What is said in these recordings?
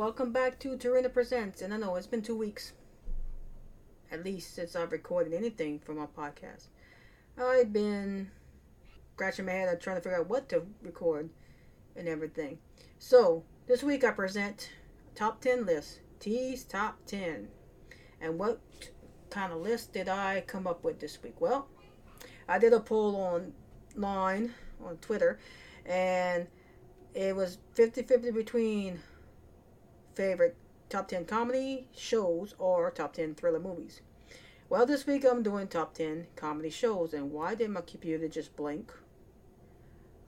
Welcome back to Tarina Presents. And I know it's been two weeks, at least, since I've recorded anything for my podcast. I've been scratching my head trying to figure out what to record and everything. So, this week I present top 10 list. T's top 10. And what kind of list did I come up with this week? Well, I did a poll online on Twitter, and it was 50 50 between favorite top 10 comedy shows or top 10 thriller movies. Well, this week I'm doing top 10 comedy shows, and why did my computer just blink?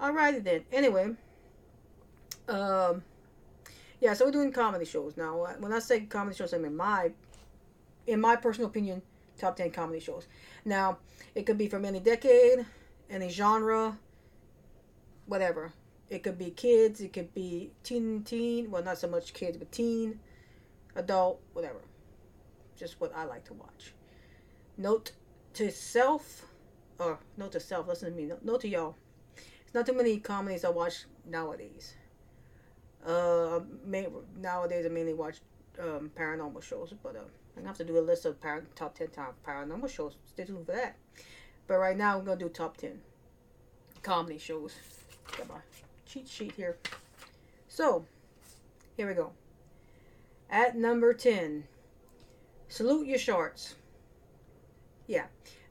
Alrighty then. Anyway, um, yeah, so we're doing comedy shows now. When I say comedy shows, I mean my, in my personal opinion, top 10 comedy shows. Now, it could be from any decade, any genre, whatever. It could be kids, it could be teen, teen, well, not so much kids, but teen, adult, whatever. Just what I like to watch. Note to self, or note to self, listen to me, note to y'all. It's not too many comedies I watch nowadays. Uh, may, nowadays I mainly watch um, paranormal shows, but uh, I'm gonna have to do a list of par- top ten top paranormal shows. Stay tuned for that. But right now I'm gonna do top ten comedy shows. My cheat sheet here. So here we go. At number ten, Salute Your Shorts. Yeah,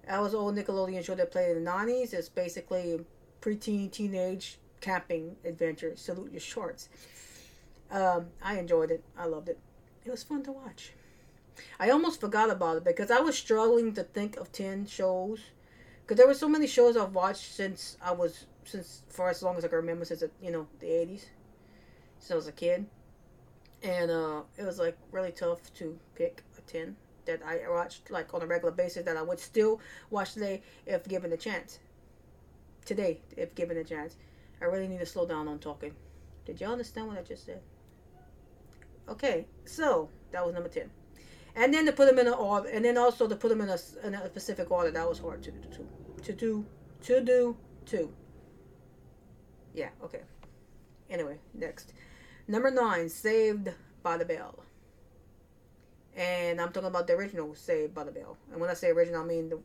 that was old Nickelodeon show that played in the '90s. It's basically preteen, teenage camping adventure. Salute Your Shorts. Um, I enjoyed it. I loved it. It was fun to watch. I almost forgot about it because I was struggling to think of 10 shows. Because there were so many shows I've watched since I was, since for as long as I can remember, since, you know, the 80s. Since I was a kid. And uh, it was like really tough to pick a 10 that I watched like on a regular basis that I would still watch today if given a chance. Today, if given a chance. I really need to slow down on talking. Did y'all understand what I just said? Okay, so that was number 10 and then to put them in an order, and then also to put them in a, in a specific order. That was hard to do. To do, to do, to. Yeah. Okay. Anyway, next, number nine, Saved by the Bell. And I'm talking about the original Saved by the Bell. And when I say original, I mean the.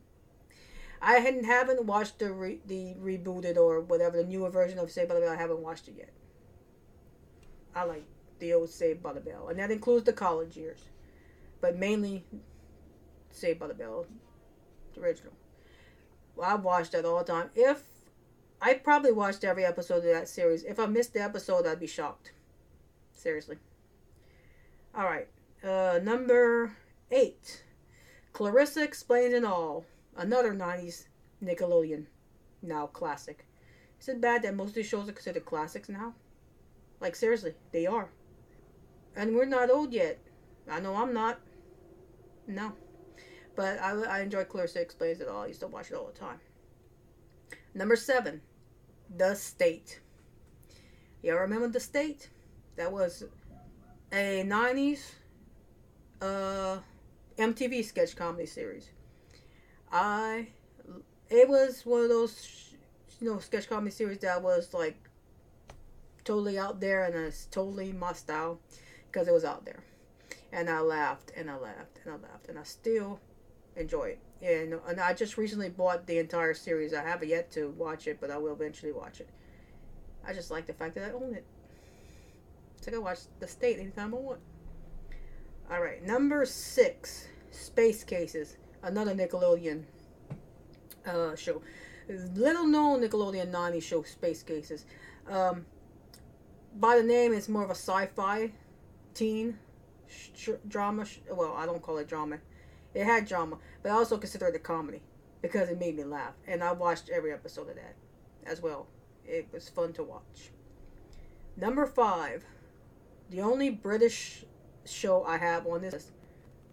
I hadn't haven't watched the re, the rebooted or whatever the newer version of Saved by the Bell. I haven't watched it yet. I like the old Saved by the Bell, and that includes the college years but mainly Saved by the Bell, the original. Well, I watched that all the time. If I probably watched every episode of that series. If I missed the episode, I'd be shocked. Seriously. All right, uh, number eight, Clarissa explains it all. Another '90s Nickelodeon, now classic. Is it bad that most of these shows are considered classics now? Like seriously, they are. And we're not old yet. I know I'm not. No. But I, I enjoy Clarissa Explains It All. I used to watch it all the time. Number seven, The State. Y'all remember The State? That was a 90s uh, MTV sketch comedy series. I, it was one of those, you know, sketch comedy series that was like totally out there and it's totally my style because it was out there and I laughed and I laughed and I laughed and I still enjoy it. And and I just recently bought the entire series. I haven't yet to watch it, but I will eventually watch it. I just like the fact that I own it. So I can watch The State anytime I want. All right, number six, Space Cases, another Nickelodeon uh, show. Little known Nickelodeon 90 show, Space Cases. Um, by the name, it's more of a sci-fi teen sh- drama. Sh- well, I don't call it drama. It had drama, but I also consider it a comedy because it made me laugh, and I watched every episode of that as well. It was fun to watch. Number five, the only British show I have on this is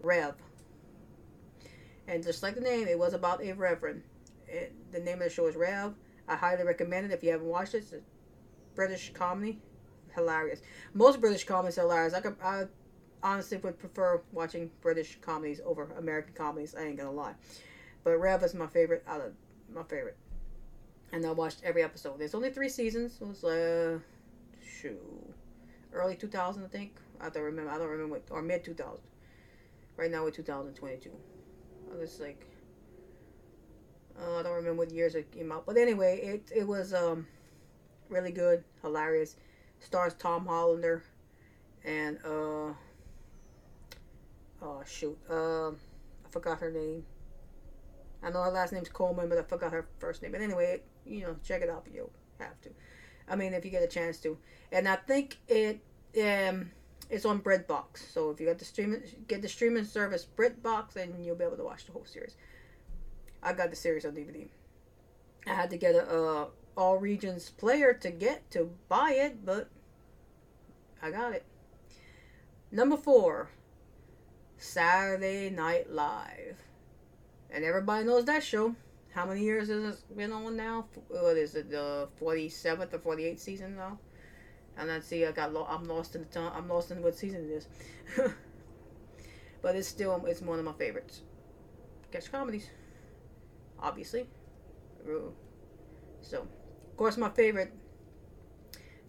Rev. And just like the name, it was about a reverend. It, the name of the show is Rev. I highly recommend it if you haven't watched it. It's a British comedy, hilarious. Most British comedies are hilarious. I could, I honestly would prefer watching British comedies over American comedies. I ain't gonna lie, but Rev is my favorite out of my favorite, and I watched every episode. There's only three seasons. It was uh, shoo, early 2000, I think, I don't remember. I don't remember what or mid 2000. Right now we're 2022. I was like, uh, I don't remember what years it came out, but anyway, it it was um really good, hilarious. Stars Tom Hollander and uh oh shoot, uh, I forgot her name. I know her last name's Colman, but I forgot her first name. But anyway, you know, check it out if you have to. I mean, if you get a chance to. And I think it um it's on BritBox. So if you got the streaming get the streaming service BritBox, then you'll be able to watch the whole series. I got the series on DVD. I had to get a uh, all regions player to get to buy it, but I got it. Number four, Saturday Night Live. And everybody knows that show. How many years has it been on now? What is it, the 47th or 48th season now? And let's see, I got lo- I'm lost in the time. I'm lost in what season it is. but it's still it's one of my favorites. Sketch comedies, obviously. So, of course, my favorite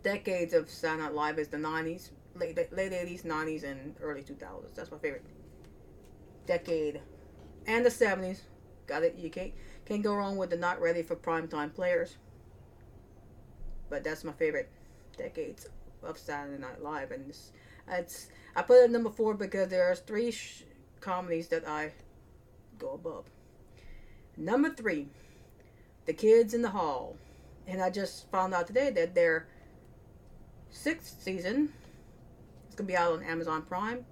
decades of Saturday Night Live is the 90s, late late 80s, 90s, and early 2000s. That's my favorite decade, and the 70s. Got it. You can't can't go wrong with the not ready for primetime players. But that's my favorite decades of Saturday Night Live, and it's, it's I put it number four because there's three sh- comedies that I go above. Number three, The Kids in the Hall, and I just found out today that their sixth season is gonna be out on Amazon Prime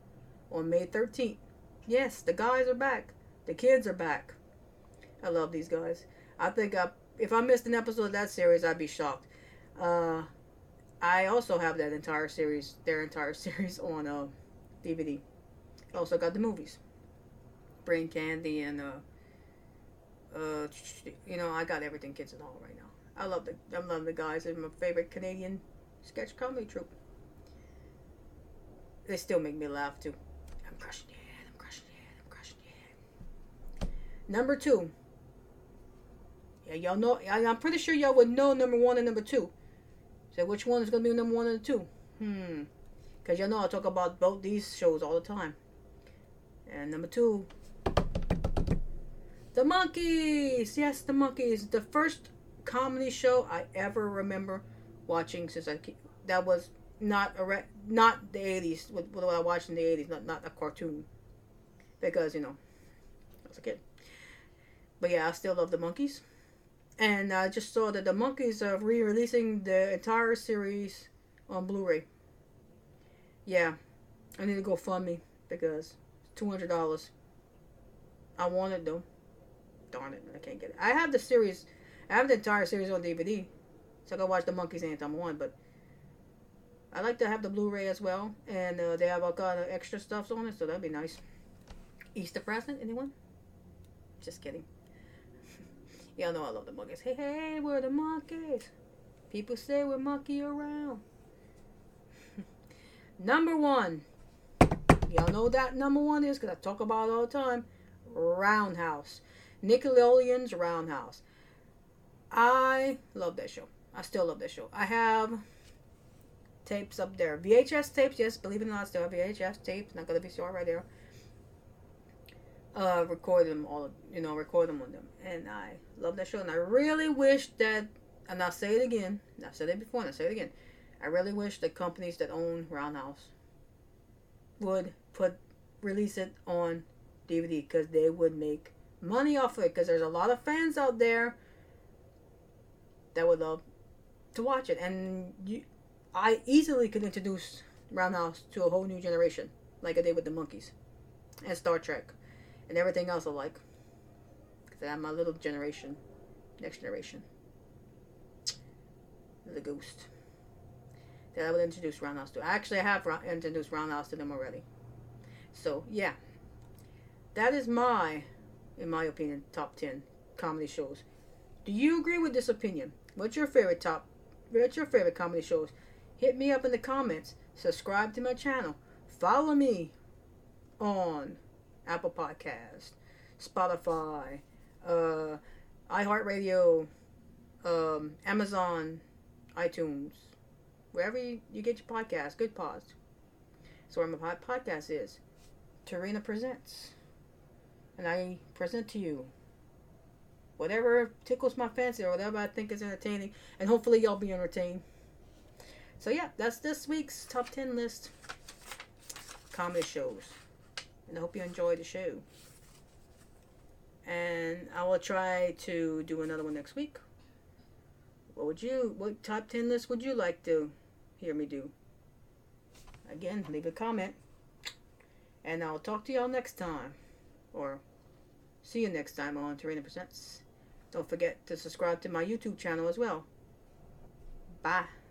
on May 13th. Yes, the guys are back. The kids are back. I love these guys. I think I, if I missed an episode of that series, I'd be shocked. Uh, I also have that entire series, their entire series on uh, DVD. Also got the movies, Brain Candy and uh, uh, you know, I got everything Kids in Hall right now. I love the I love the guys. They're my favorite Canadian sketch comedy troupe. They still make me laugh too. I'm crushing your head. I'm crushing your head. I'm crushing your head. Number two. Yeah, y'all know. I, I'm pretty sure y'all would know number one and number two. So which one is gonna be number one and two? Hmm. Cause y'all know I talk about both these shows all the time. And number two, the Monkees. Yes, the Monkees. The first comedy show I ever remember watching since I that was not a re- not the eighties what, what I watched in the eighties, not not a cartoon, because you know I was a kid. But yeah, I still love the Monkees. and I just saw that the Monkees are re-releasing the entire series on Blu-ray. Yeah, I need to go fund me because two hundred dollars. I want it though. Darn it, I can't get it. I have the series. I have the entire series on DVD, so I can watch the Monkees anytime I want. But I like to have the Blu-ray as well, and uh, they have all kind of extra stuffs on it, so that'd be nice. Easter present, anyone? Just kidding. Y'all know I love the Monkees. Hey, hey, we're the Monkees. People say we're monkey around. number one. Y'all know that number one is because I talk about it all the time. Roundhouse. Nickelodeon's Roundhouse. I love that show. I still love that show. I have tapes up there. VHS tapes, yes, believe it or not, I still have VHS tapes. Not gonna be sure right there. Uh, record them all, you know, record them on them, and I love that show. And I really wish that, and I'll say it again. I've said it before, and I'll say it again. I really wish the companies that own Roundhouse would put release it on DVD because they would make money off of it. Because there's a lot of fans out there that would love to watch it, and you, I easily could introduce Roundhouse to a whole new generation, like I did with the Monkees and Star Trek and everything else I like. Because I'm my little generation, next generation, the Ghost. That I will introduce Roundhouse to. Actually, I actually have introduced Roundhouse to them already. So yeah, that is my, in my opinion, top ten comedy shows. Do you agree with this opinion? What's your favorite top? What's your favorite comedy shows? Hit me up in the comments. Subscribe to my channel. Follow me on Apple Podcast, Spotify, uh, iHeartRadio, um, Amazon, iTunes, wherever you, you get your podcast. Good pause. So where my podcast is. Tarina Presents. And I present to you whatever tickles my fancy or whatever I think is entertaining. And hopefully y'all be entertained. So yeah, that's this week's top 10 list. Comedy shows. And I hope you enjoy the show. And I will try to do another one next week. What would you, what top 10 list would you like to hear me do? Again, leave a comment. And I'll talk to y'all next time. Or see you next time on Tarina Presents. Don't forget to subscribe to my YouTube channel as well. Bye.